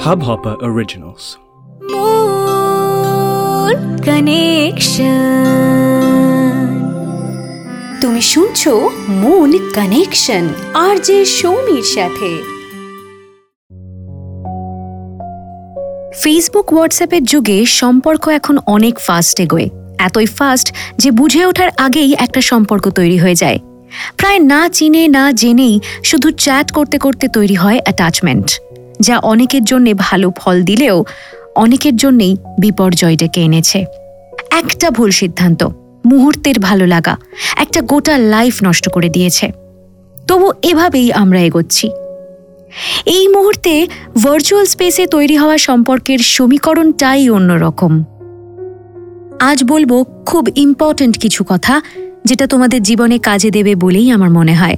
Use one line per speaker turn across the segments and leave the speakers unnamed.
Hubhopper Originals.
Moon Connection. তুমি শুনছো moon Connection আর যে সৌমির সাথে ফেসবুক হোয়াটসঅ্যাপের যুগে সম্পর্ক এখন অনেক ফাস্ট এগোয় এতই ফাস্ট যে বুঝে ওঠার আগেই একটা সম্পর্ক তৈরি হয়ে যায় প্রায় না চিনে না জেনেই শুধু চ্যাট করতে করতে তৈরি হয় অ্যাটাচমেন্ট যা অনেকের জন্যে ভালো ফল দিলেও অনেকের জন্যেই বিপর্যয় ডেকে এনেছে। একটা ভুল সিদ্ধান্ত, মুহূর্তের ভালো লাগা, একটা গোটা লাইফ নষ্ট করে দিয়েছে। তবু এভাবেই আমরা এগোচ্ছি। এই মুহূর্তে ভার্চুয়াল স্পেসে তৈরি হওয়া সম্পর্কের সমীকরণটাই অন্যরকম। আজ বলব খুব ইম্পর্ট্যান্ট কিছু কথা, যেটা তোমাদের জীবনে কাজে দেবে বলেই আমার মনে হয়।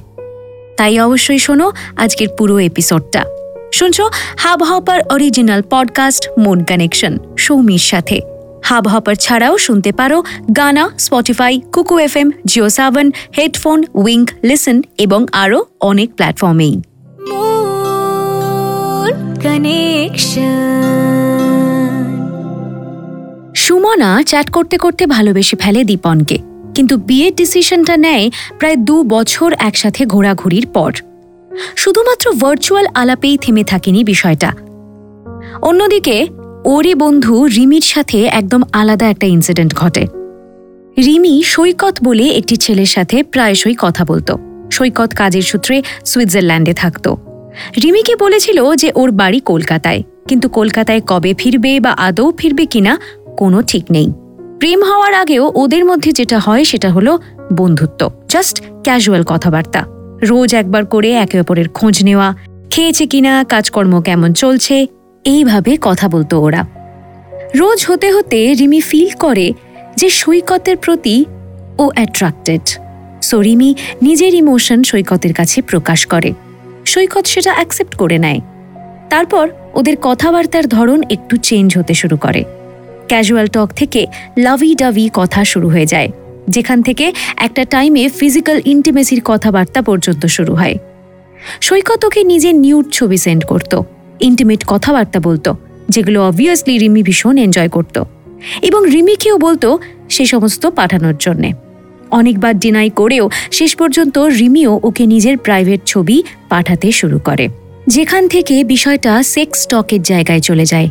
তাই অবশ্যই শোনো আজকের পুরো এপিসোডটা শুনছো হাব হপার অরিজিনাল পডকাস্ট মুড কানেকশন সৌমির সাথে। হাব হপার ছাড়াও শুনতে পারো Gaana Spotify Kuku F M Jio Saavn Headfone Wynk listen এবং আরও অনেক প্ল্যাটফর্মেই। সুমনা চ্যাট করতে করতে ভালোবেসে ফেলে দীপনকে কিন্তু বিয়ের ডিসিশনটা নেয় প্রায় দু বছর একসাথে ঘোরাঘুরির পর। শুধুমাত্র ভার্চুয়াল আলাপেই থেমে থাকেনি বিষয়টা। অন্যদিকে, ওরই বন্ধু রিমির সাথে একদম আলাদা একটা ইনসিডেন্ট ঘটে। রিমি সৈকত বলে একটি ছেলের সাথে প্রায়শই কথা বলতো। সৈকত কাজের সূত্রে সুইজারল্যান্ডে থাকত। রিমিকে বলেছিল যে ওর বাড়ি কলকাতায়, কিন্তু কলকাতায় কবে ফিরবে বা আদৌ ফিরবে কিনা কোনো ঠিক নেই। প্রেম হওয়ার আগেও ওদের মধ্যে যেটা হয় সেটা হলো বন্ধুত্ব জাস্ট ক্যাজুয়াল কথাবার্তা। রোজ একবার করে একে অপরের খোঁজ নেওয়া, খেয়েছে কিনা, কাজকর্ম কেমন চলছে, এইভাবে কথা বলতো ওরা। রোজ হতে হতে রিমি ফিল করে যে সৈকতের প্রতি ও অ্যাট্রাক্টেড সো রিমি নিজের ইমোশন সৈকতের কাছে প্রকাশ করে। সৈকত সেটা অ্যাকসেপ্ট করে নেয়। তারপর ওদের কথাবার্তার ধরন একটু চেঞ্জ হতে শুরু করে। ক্যাজুয়াল টক থেকে লাভি ডাভি কথা শুরু হয়ে যায়। যেখান থেকে একটা টাইমে ফিজিক্যাল ইন্টিমেসির কথাবার্তা পর্যন্ত শুরু হয়। সৈকত ওকে নিজের নিউড ছবি সেন্ড করত ইন্টিমেট কথাবার্তা বলতো, যেগুলো অবভিয়াসলি রিমি ভীষণ এনজয় করত। এবং রিমিকেও বলতো সে সমস্ত পাঠানোর জন্যে। অনেকবার ডিনাই করেও শেষ পর্যন্ত রিমিও ওকে নিজের প্রাইভেট ছবি পাঠাতে শুরু করে, যেখান থেকে বিষয়টা সেক্স টকের জায়গায় চলে যায়।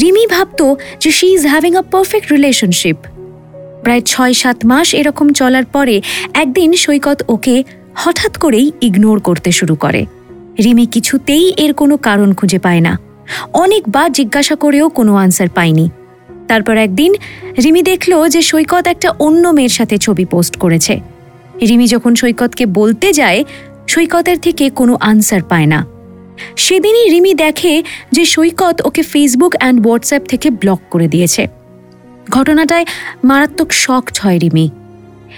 রিমি ভাবত যে she is having a perfect relationship প্রায় ছয় সাত মাস এরকম চলার পরে একদিন সৈকত ওকে হঠাৎ করেই ইগনোর করতে শুরু করে। রিমি কিছুতেই এর কোনো কারণ খুঁজে পায় না। অনেকবার জিজ্ঞাসা করেও কোনো আনসার পায়নি। তারপর একদিন রিমি দেখল যে সৈকত একটা অন্য মেয়ের সাথে ছবি পোস্ট করেছে। রিমি যখন সৈকতকে বলতে যায়, সৈকতের থেকে কোনো আনসার পায় না। সেদিনই রিমি দেখে যে সৈকত ওকে ফেসবুক অ্যান্ড হোয়াটসঅ্যাপ থেকে ব্লক করে দিয়েছে। ঘটনাটায় মারাত্মক শখ ছয় রিমি।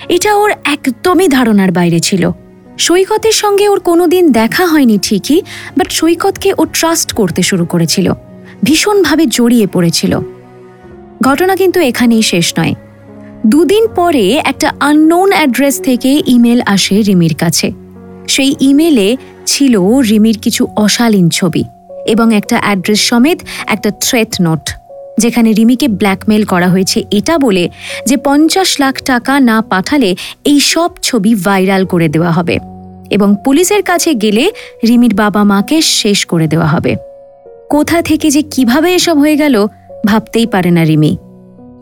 এটা ওর একদমই ধারণার বাইরে ছিল। সৈকতের সঙ্গে ওর কোনোদিন দেখা হয়নি ঠিকই, বাট সৈকতকে ও ট্রাস্ট করতে শুরু করেছিল। ভীষণভাবে জড়িয়ে পড়েছিল। ঘটনা কিন্তু এখানেই শেষ নয়। দুদিন পরে একটা আননোন অ্যাড্রেস থেকে ইমেল আসে রিমির কাছে। সেই ইমেলে ছিল রিমির কিছু অশালীন ছবি এবং একটা অ্যাড্রেস সমেত একটা থ্রেট নোট যেখানে রিমিকে ব্ল্যাকমেল করা হয়েছে এটা বলে যে পঞ্চাশ লাখ টাকা না পাঠালে এই সব ছবি ভাইরাল করে দেওয়া হবে এবং পুলিশের কাছে গেলে রিমির বাবা মাকে শেষ করে দেওয়া হবে। কোথা থেকে যে কীভাবে এসব হয়ে গেল ভাবতেই পারে না রিমি।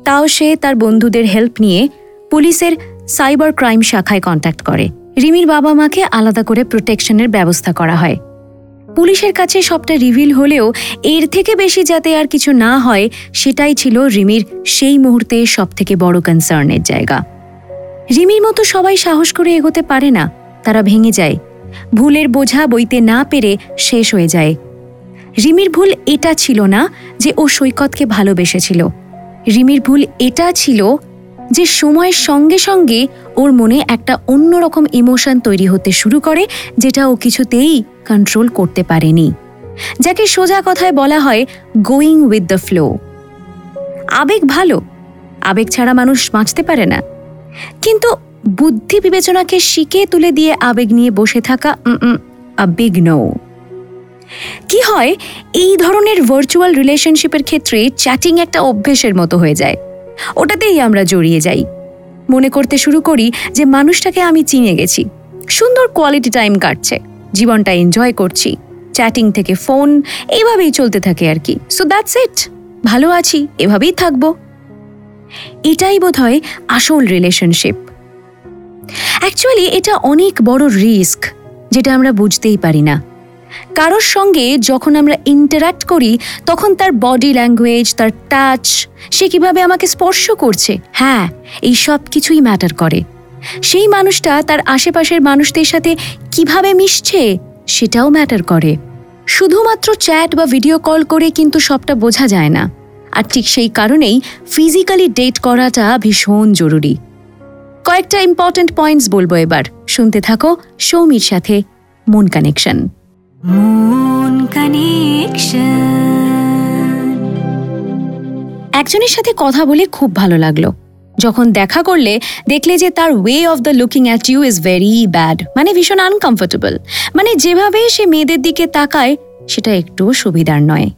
তাও সে তার বন্ধুদের হেল্প নিয়ে পুলিশের সাইবার ক্রাইম শাখায় কন্ট্যাক্ট করে। রিমির বাবা মাকে আলাদা করে প্রোটেকশনের ব্যবস্থা করা হয়। পুলিশের কাছে সবটা রিভিল হলেও এর থেকে বেশি যাতে আর কিছু না হয়, সেটাই ছিল রিমির সেই মুহূর্তে সব থেকে বড় কনসার্নের জায়গা। রিমির মতো সবাই সাহস করে এগোতে পারে না, তারা ভেঙে যায়। ভুলের বোঝা বইতে না পেরে শেষ হয়ে যায়। রিমির ভুল এটা ছিল না যে ও সৈকতকে ভালোবেসেছিল। রিমির ভুল এটা ছিল যে সময়ের সঙ্গে সঙ্গে ওর মনে একটা অন্যরকম ইমোশন তৈরি হতে শুরু করে, যেটা ও কিছুতেই কন্ট্রোল করতে পারেনি। যাকে সোজা কথায় বলা হয় গোয়িং উইথ দ্য ফ্লো আবেগ ভালো। আবেগ ছাড়া মানুষ বাঁচতে পারে না। কিন্তু বুদ্ধি বিবেচনাকে শিকে তুলে দিয়ে আবেগ নিয়ে বসে থাকা আ বিগ নো কি হয়, এই ধরনের ভার্চুয়াল রিলেশনশিপের ক্ষেত্রে চ্যাটিং একটা অভ্যেসের মতো হয়ে যায়। ওটাতেই আমরা জড়িয়ে যাই। মনে করতে শুরু করি যে মানুষটাকে আমি চিনে গেছি। সুন্দর কোয়ালিটি টাইম কাটছে। জীবনটা এনজয় করছি। চ্যাটিং থেকে ফোন এইভাবেই চলতে থাকে আর কি। সো দ্যাটস ইট ভালো আছি, এভাবেই থাকব। এটাই বোধ হয় আসল রিলেশনশিপ অ্যাকচুয়ালি এটা অনেক বড় রিস্ক যেটা আমরা বুঝতেই পারি না। কারোর সঙ্গে যখন আমরা ইন্টারাক্ট করি, তখন তার বডি ল্যাঙ্গুয়েজ তার টাচ সে কীভাবে আমাকে স্পর্শ করছে? হ্যাঁ এই সব কিছুই ম্যাটার করে। সেই মানুষটা তার আশেপাশের মানুষদের সাথে কীভাবে মিশছে, সেটাও ম্যাটার করে। শুধুমাত্র চ্যাট বা ভিডিও কল করে কিন্তু সবটা বোঝা যায় না। আর ঠিক সেই কারণেই ফিজিক্যালি ডেট করাটা ভীষণ জরুরি। কয়েকটা ইম্পর্ট্যান্ট পয়েন্টস বলব এবার। শুনতে থাকো সৌমির সাথে মন কানেকশন একজনের সাথে কথা বলে খুব ভালো লাগল। যখন দেখা করলে, দেখলে যে তার way of the looking at you is very bad মানে ভীষণ আনকমফোর্টেবল মানে যেভাবে সে মেয়েদের দিকে তাকায়, সেটা একটুও সুবিধার নয়।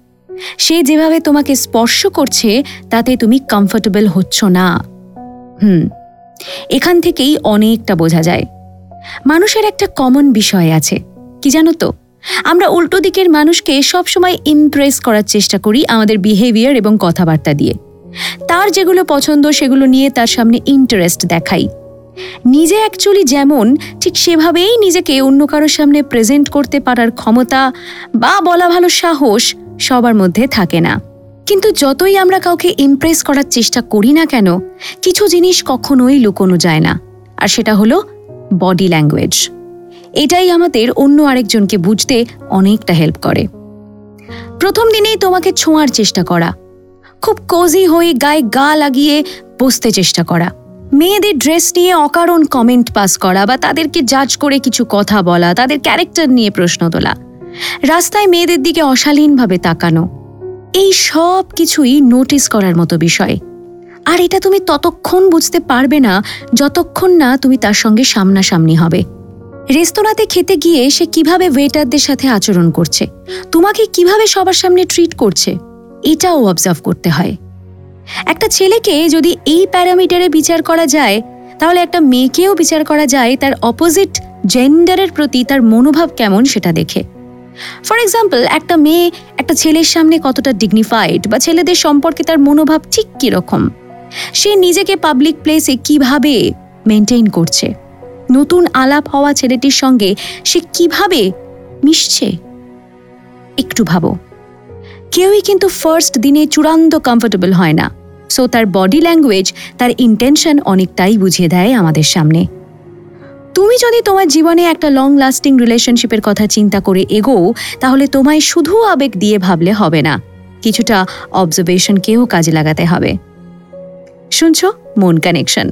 সে যেভাবে তোমাকে স্পর্শ করছে, তাতে তুমি কমফোর্টেবল হচ্ছ না। হুম, এখান থেকেই অনেকটা বোঝা যায়। মানুষের একটা কমন বিষয় আছে, কি জানো তো? আমরা উল্টো দিকের মানুষকে সবসময় ইমপ্রেস করার চেষ্টা করি আমাদের বিহেভিয়ার এবং কথাবার্তা দিয়ে। তার যেগুলো পছন্দ, সেগুলো নিয়ে তার সামনে ইন্টারেস্ট দেখাই। নিজে অ্যাকচুয়ালি যেমন, ঠিক সেভাবেই নিজেকে অন্য কারোর সামনে প্রেজেন্ট করতে পারার ক্ষমতা বা বলা ভালো সাহস সবার মধ্যে থাকে না। কিন্তু যতই আমরা কাউকে ইমপ্রেস করার চেষ্টা করি না কেন, কিছু জিনিস কখনোই লুকোনো যায় না। আর সেটা হলো বডি ল্যাঙ্গুয়েজ এটাই আমাদের অন্য আরেকজনকে বুঝতে অনেকটা হেল্প করে। প্রথম দিনেই তোমাকে ছোঁয়ার চেষ্টা করা। খুব কোজি হয়ে গায়ে গা লাগিয়ে বসতে চেষ্টা করা। মেয়েদের ড্রেস নিয়ে অকারণ কমেন্ট পাস করা বা তাদেরকে জাজ করে কিছু কথা বলা, তাদের ক্যারেক্টার নিয়ে প্রশ্ন তোলা। রাস্তায় মেয়েদের দিকে অশালীনভাবে তাকানো। এই সব কিছুই নোটিস করার মতো বিষয়। আর এটা তুমি ততক্ষণ বুঝতে পারবে না, যতক্ষণ না তুমি তার সঙ্গে সামনাসামনি হবে। রেস্তোরাঁতে খেতে গিয়ে সে কীভাবে ওয়েটারদের সাথে আচরণ করছে? তোমাকে কীভাবে সবার সামনে ট্রিট করছে? এটাও অবজার্ভ করতে হয়। একটা ছেলেকে যদি এই প্যারামিটারে বিচার করা যায়, তাহলে একটা মেয়েকেও বিচার করা যায়, তার অপোজিট জেন্ডারের প্রতি তার মনোভাব কেমন সেটা দেখে। ফর এক্সাম্পল একটা মেয়ে একটা ছেলের সামনে কতটা ডিগনিফাইড বা ছেলেদের সম্পর্কে তার মনোভাব ঠিক কীরকম? সে নিজেকে পাবলিক প্লেসে কীভাবে মেনটেন করছে? নতুন আলাপ হওয়া ছেলেটির সঙ্গে সে কীভাবে মিশছে? একটু ভাবো। কেউই কিন্তু ফার্স্ট দিনে চূড়ান্ত কমফোর্টেবল হয় না। সো তার বডি ল্যাঙ্গুয়েজ তার ইন্টেনশন অনেকটাই বুঝিয়ে দেয় আমাদের সামনে। তুমি যদি তোমার জীবনে একটা লং লাস্টিং রিলেশনশিপের কথা চিন্তা করে এগোও তাহলে তোমায় শুধু আবেগ দিয়ে ভাবলে হবে না। কিছুটা অবজারভেশনকেও কাজে লাগাতে হবে। শুনছ? মন কানেকশন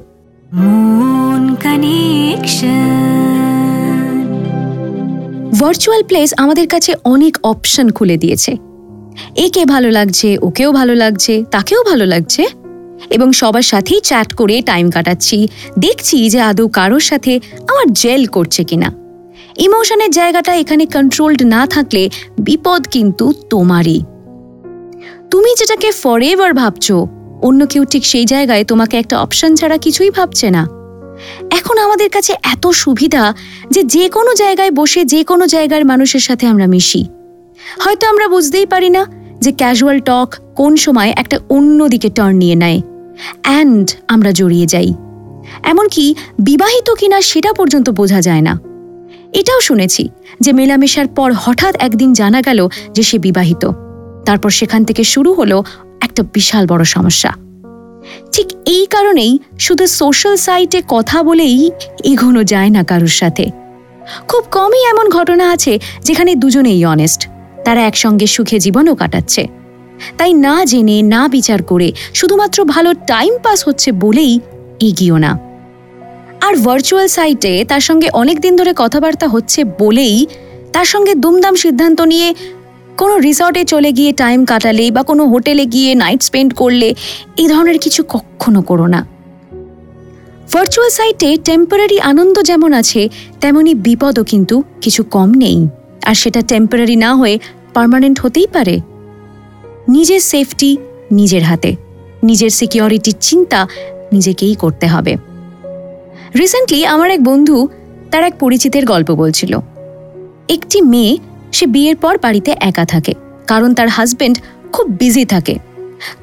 ভার্চুয়াল প্লেস আমাদের কাছে অনেক অপশন খুলে দিয়েছে। একে ভালো লাগছে, ওকেও ভালো লাগছে, তাকেও ভালো লাগছে। এবং সবার সাথেই চ্যাট করে টাইম কাটাচ্ছি। দেখছি যে আদৌ কারোর সাথে আমার জেল করছে কিনা। ইমোশনের জায়গাটা এখানে কন্ট্রোলড না থাকলে বিপদ কিন্তু তোমারই। তুমি যেটাকে ফরেভার ভাবছ অন্য কেউ ঠিক সেই জায়গায় তোমাকে একটা অপশন ছাড়া কিছুই ভাবছে না। এখন আমাদের কাছে এত সুবিধা যে যে কোনো জায়গায় বসে যে কোনো জায়গার মানুষের সাথে আমরা মিশি। হয়তো আমরা বুঝতেই পারি না যে ক্যাজুয়াল টক কোন সময় একটা অন্য দিকে টার্ন নিয়ে নেয়। অ্যান্ড আমরা জড়িয়ে যাই। এমনকি বিবাহিত কিনা সেটা পর্যন্ত বোঝা যায় না। এটাও শুনেছি যে মেলামেশার পর হঠাৎ একদিন জানা গেল যে সে বিবাহিত। তারপর সেখান থেকে শুরু হলো একটা বিশাল বড় সমস্যা। ঠিক এই কারণেই শুধু সোশ্যাল সাইটে কথা বলেই এগোনো যায় না কারোর সাথে। খুব কমই এমন ঘটনা আছে যেখানে দুজনেই অনেস্ট তারা একসঙ্গে সুখে জীবনও কাটাচ্ছে। তাই না জেনে, না বিচার করে শুধুমাত্র ভালো টাইম পাস হচ্ছে বলেই এগিয়েও না। আর ভার্চুয়াল সাইটে তার সঙ্গে অনেক দিন ধরে কথাবার্তা হচ্ছে বলেই তার সঙ্গে দুমদাম সিদ্ধান্ত নিয়ে কোনো রিসর্টে চলে গিয়ে টাইম কাটালে বা কোনো হোটেলে গিয়ে নাইট স্পেন্ড করলে এই ধরনের কিছু কখনো করো না। ভার্চুয়াল সাইটে টেম্পোরারি আনন্দ যেমন আছে, তেমনি বিপদও কিন্তু কিছু কম নেই। আর সেটা টেম্পোরারি না হয়ে পার্মানেন্ট হতেই পারে। নিজের সেফটি নিজের হাতে। নিজের সিকিউরিটির চিন্তা নিজেকেই করতে হবে। রিসেন্টলি আমার এক বন্ধু তার এক পরিচিতের গল্প বলছিল। একটি মেয়ে সে বিয়ের পর বাড়িতে একা থাকে, কারণ তার হাজবেন্ড খুব বিজি থাকে।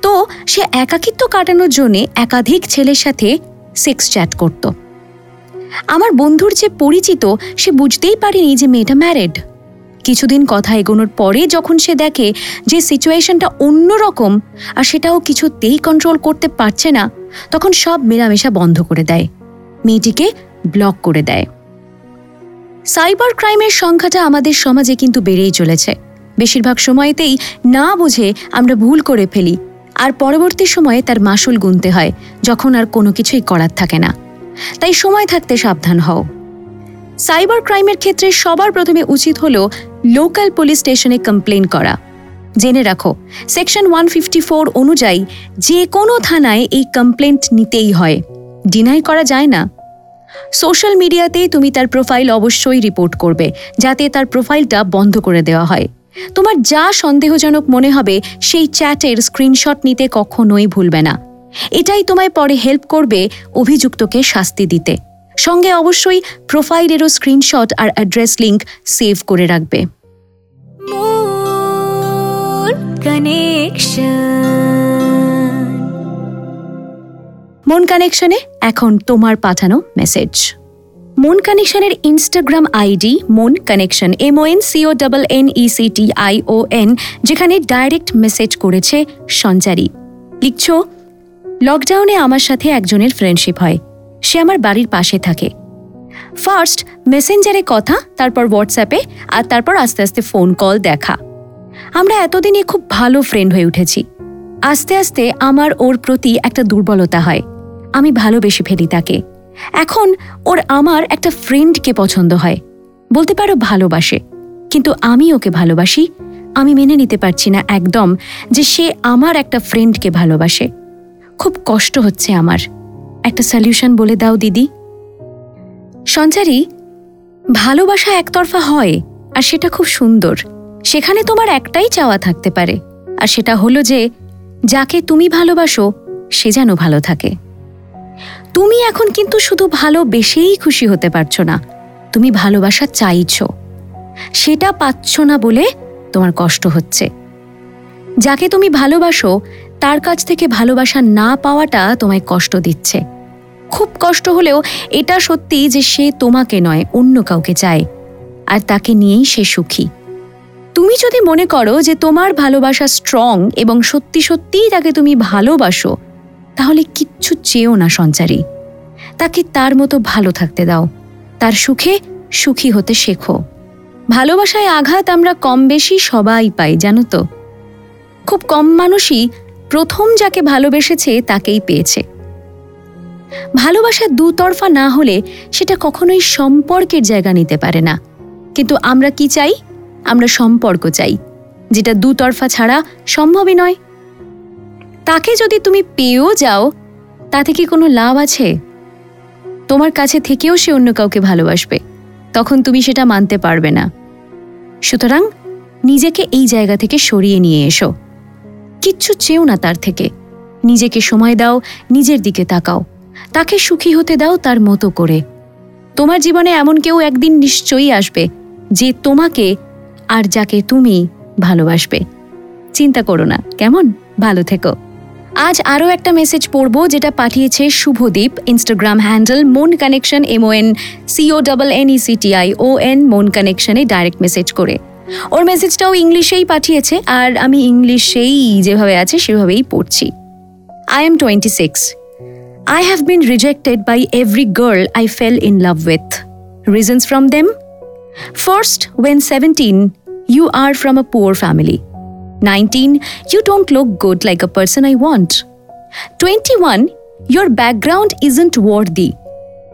তো সে একাকিত্ব কাটানোর জন্যে একাধিক ছেলের সাথে সেক্স চ্যাট করত। আমার বন্ধুর যে পরিচিত, সে বুঝতেই পারেনি যে মেয়েটা ম্যারেড কিছুদিন কথা এগোনোর পরে যখন সে দেখে যে সিচুয়েশনটা অন্যরকম আর সেটাও কিছুতেই কন্ট্রোল করতে পারছে না, তখন সব মেলামেশা বন্ধ করে দেয়। মেয়েটিকে ব্লক করে দেয়। সাইবার ক্রাইমের সংখ্যাটা আমাদের সমাজে কিন্তু বেড়েই চলেছে। বেশিরভাগ সময়তেই না বুঝে আমরা ভুল করে ফেলি, আর পরবর্তী সময়ে তার মাসুল গুনতে হয়, যখন আর কোনো কিছুই করার থাকে না। তাই সময় থাকতে সাবধান হও। সাইবার ক্রাইমের ক্ষেত্রে সবার প্রথমে উচিত হল লোকাল পুলিশ স্টেশনে কমপ্লেন করা। জেনে রাখো, সেকশন ওয়ান অনুযায়ী যে কোনো থানায় এই কমপ্লেন্ট নিতেই হয়। ডিনাই করা যায় না। সোশ্যাল মিডিয়াতে তুমি তার প্রোফাইল অবশ্যই রিপোর্ট করবে, যাতে তার প্রোফাইলটা বন্ধ করে দেওয়া হয়। তোমার যা সন্দেহজনক মনে হবে, সেই চ্যাটের স্ক্রিনশট নিতে কখনোই ভুলবে না। এটাই তোমায় পরে হেল্প করবে অভিযুক্তকে শাস্তি দিতে। সঙ্গে অবশ্যই প্রোফাইলেরও স্ক্রিনশট আর অ্যাড্রেস লিঙ্ক সেভ করে রাখবে।
Connection.
মন কানেকশনে এখন তোমার পাঠানো মেসেজ মন কানেকশনের Instagram ID Mon Connection M O N C O double N E C T I O N যেখানে ডাইরেক্ট মেসেজ করেছে সঞ্চারী। লিখছ লকডাউনে আমার সাথে একজনের ফ্রেন্ডশিপ হয়। সে আমার বাড়ির পাশে থাকে। ফার্স্ট মেসেঞ্জারে কথা, তারপর হোয়াটসঅ্যাপে আর তারপর আস্তে আস্তে ফোন কল দেখা। আমরা এতদিনে খুব ভালো ফ্রেন্ড হয়ে উঠেছি। আস্তে আস্তে আমার ওর প্রতি একটা দুর্বলতা হয়। আমি ভালোবেসে ফেলি তাকে। এখন ওর আমার একটা ফ্রেন্ডকে পছন্দ হয়। বলতে পারো ভালোবাসে। কিন্তু আমি ওকে ভালোবাসি, আমি মেনে নিতে পারছি না একদম যে সে আমার একটা ফ্রেন্ডকে ভালোবাসে। খুব কষ্ট হচ্ছে আমার। একটা সলিউশন বলে দাও দিদি। সঞ্চারী, ভালোবাসা একতরফা হয়, আর সেটা খুব সুন্দর। সেখানে তোমার একটাই চাওয়া থাকতে পারে। আর সেটা হলো যে, যাকে তুমি ভালোবাসো, সে যেন ভালো থাকে। তুমি এখন কিন্তু শুধু ভালোবেসেই খুশি হতে পারছ না। তুমি ভালোবাসা চাইছ। সেটা পাচ্ছ না বলে তোমার কষ্ট হচ্ছে। যাকে তুমি ভালোবাসো, তার কাছ থেকে ভালোবাসা না পাওয়াটা তোমায় কষ্ট দিচ্ছে। খুব কষ্ট হলেও এটা সত্যি যে সে তোমাকে নয়, অন্য কাউকে চায়। আর তাকে নিয়েই সে সুখী। তুমি যদি মনে করো যে তোমার ভালোবাসা স্ট্রং এবং সত্যি সত্যিই তাকে তুমি ভালোবাসো তাহলে কিচ্ছু চেয়েও না সঞ্চারী। তাকে তার মতো ভালো থাকতে দাও। তার সুখে সুখী হতে শেখো। ভালোবাসায় আঘাত আমরা কম বেশি সবাই পাই, জানো তো? খুব কম মানুষই প্রথম যাকে ভালোবেসেছে তাকেই পেয়েছে। ভালোবাসা দুতরফা না হলে সেটা কখনোই সম্পর্কের জায়গা নিতে পারে না। কিন্তু আমরা কি চাই? আমরা সম্পর্ক চাই, যেটা দুতরফা ছাড়া সম্ভবই নয়। তাকে যদি তুমি পেয়েও যাও, তাতে কি কোনো লাভ আছে? তোমার কাছে থেকেও সে অন্য কাউকে ভালোবাসবে, তখন তুমি সেটা মানতে পারবে না। সুতরাং নিজেকে এই জায়গা থেকে সরিয়ে নিয়ে এসো। কিচ্ছু চেও না তার থেকে। নিজেকে সময় দাও, নিজের দিকে তাকাও। তাকে সুখী হতে দাও তার মতো করে। তোমার জীবনে এমন কেউ একদিন নিশ্চয়ই আসবে, যে তোমাকে আর যাকে তুমি ভালোবাসবে। চিন্তা করো না, কেমন? ভালো থেকো। আজ আরও একটা মেসেজ পড়ব যেটা পাঠিয়েছে Subhadeep Instagram handle Mon Connection M N C O double N E C T I O N Mon কানেকশনে direct message করে ওর মেসেজটাও ইংলিশেই পাঠিয়েছে আর আমি ইংলিশেই যেভাবে আছে সেভাবেই পড়ছি I am twenty six I have been rejected by every girl I fell in love with. Reasons from them? First, when 17, you are from a poor family. 19, you don't look good like a person I want. 21, your background isn't worthy.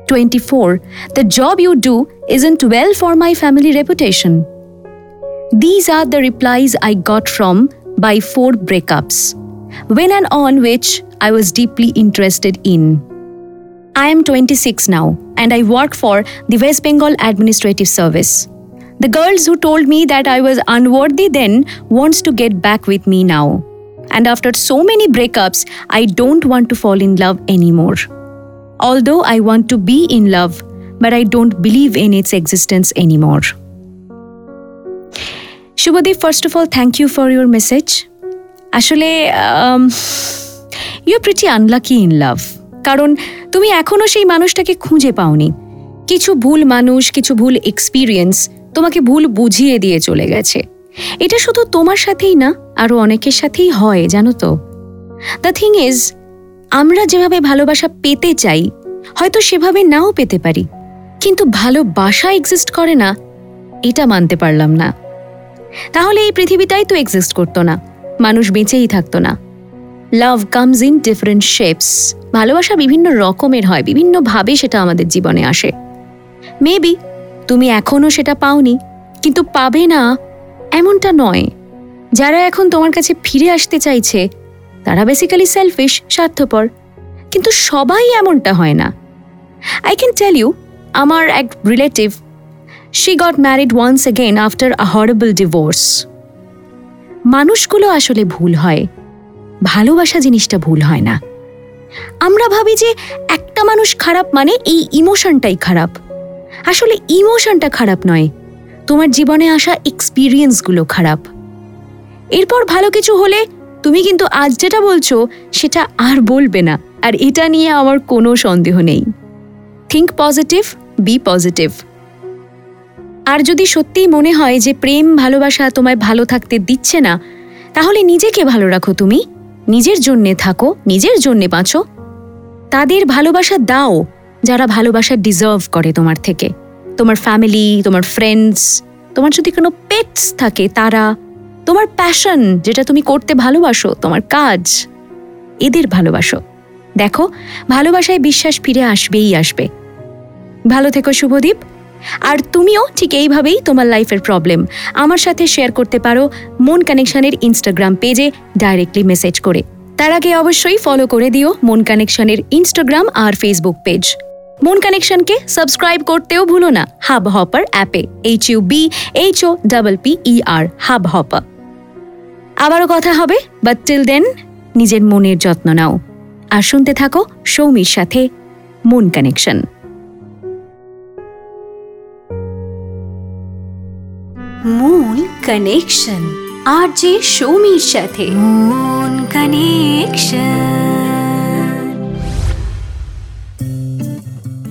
24, the job you do isn't well for my family reputation. These are the replies I got from by four breakups, when and on which I was deeply interested in. I am 26 now and I work for the West Bengal Administrative Service. The girls who told me that I was unworthy then wants to get back with me now. And after so many breakups, I don't want to fall in love anymore. Although I want to be in love, but I don't believe in its existence anymore. Shubhadeep, first of all, thank you for your message. আসলে you pretty unlucky in love কারণ তুমি এখনও সেই মানুষটাকে খুঁজে পাওনি কিছু ভুল মানুষ কিছু ভুল এক্সপিরিয়েন্স তোমাকে ভুল বুঝিয়ে দিয়ে চলে গেছে। এটা শুধু তোমার সাথেই না আরও অনেকের সাথেই হয়, জানো তো। দ্য থিং ইজ আমরা যেভাবে ভালোবাসা পেতে চাই, হয়তো সেভাবে নাও পেতে পারি। কিন্তু ভালোবাসা এক্সিস্ট করে না, এটা মানতে পারলাম না। তাহলে এই পৃথিবীটাই তো এক্সিস্ট করতো না, মানুষ বেঁচেই থাকতো না। Love comes in different shapes ভালোবাসা বিভিন্ন রকমের হয়, বিভিন্নভাবে সেটা আমাদের জীবনে আসে। মেবি তুমি এখনও সেটা পাওনি, কিন্তু পাবে না, এমনটা নয়। যারা এখন তোমার কাছে ফিরে আসতে চাইছে, তারা বেসিক্যালি সেলফিশ স্বার্থপর। কিন্তু সবাই এমনটা হয় না। আই ক্যান টেল ইউ আমার এক relative she got married once again after a horrible divorce মানুষগুলো আসলে ভুল হয়, ভালোবাসা জিনিসটা ভুল হয় না। আমরা ভাবি যে একটা মানুষ খারাপ মানে এই ইমোশনটাই খারাপ। আসলে ইমোশনটা খারাপ নয়। তোমার জীবনে আসা এক্সপিরিয়েন্সগুলো খারাপ। এরপর ভালো কিছু হলে তুমি কিন্তু আজ যেটা বলছো, সেটা আর বলবে না। আর এটা নিয়ে আমার কোনো সন্দেহ নেই। থিঙ্ক পজিটিভ বি পজিটিভ আর যদি সত্যিই মনে হয় যে প্রেম, ভালোবাসা তোমায় ভালো থাকতে দিচ্ছে না, তাহলে নিজেকে ভালো রাখো তুমি। নিজের জন্যে থাকো, নিজের জন্যে বাঁচো। তাদের ভালোবাসা দাও। যারা ভালোবাসা ডিজার্ভ করে তোমার থেকে। তোমার ফ্যামিলি তোমার ফ্রেন্ডস তোমার যদি কোনো পেটস থাকে, তারা তোমার প্যাশন যেটা তুমি করতে ভালোবাসো, তোমার কাজ, এদের ভালোবাসো। দেখো, ভালোবাসায় বিশ্বাস ফিরে আসবেই আসবে। ভালো থেকো শুভদীপ। আর তুমিও ঠিক এইভাবেই তোমার লাইফের প্রবলেম আমার সাথে শেয়ার করতে পারো মন কানেকশনের ইনস্টাগ্রাম পেজে ডাইরেক্টলি মেসেজ করে। তার আগে অবশ্যই ফলো করে দিও মন কানেকশনের ইনস্টাগ্রাম আর ফেসবুক পেজ মন কানেকশনকে সাবস্ক্রাইব করতেও ভুলো না। হাব হপার অ্যাপে H U B H O double P E R Hubhopper আবারও কথা হবে বাট টিল দেন নিজের মনের যত্ন নাও। আর শুনতে থাকো সৌমির সাথে মুন কানেকশন
মুন কানেকশন আর যে সৌমির সাথে। মুন কানেকশন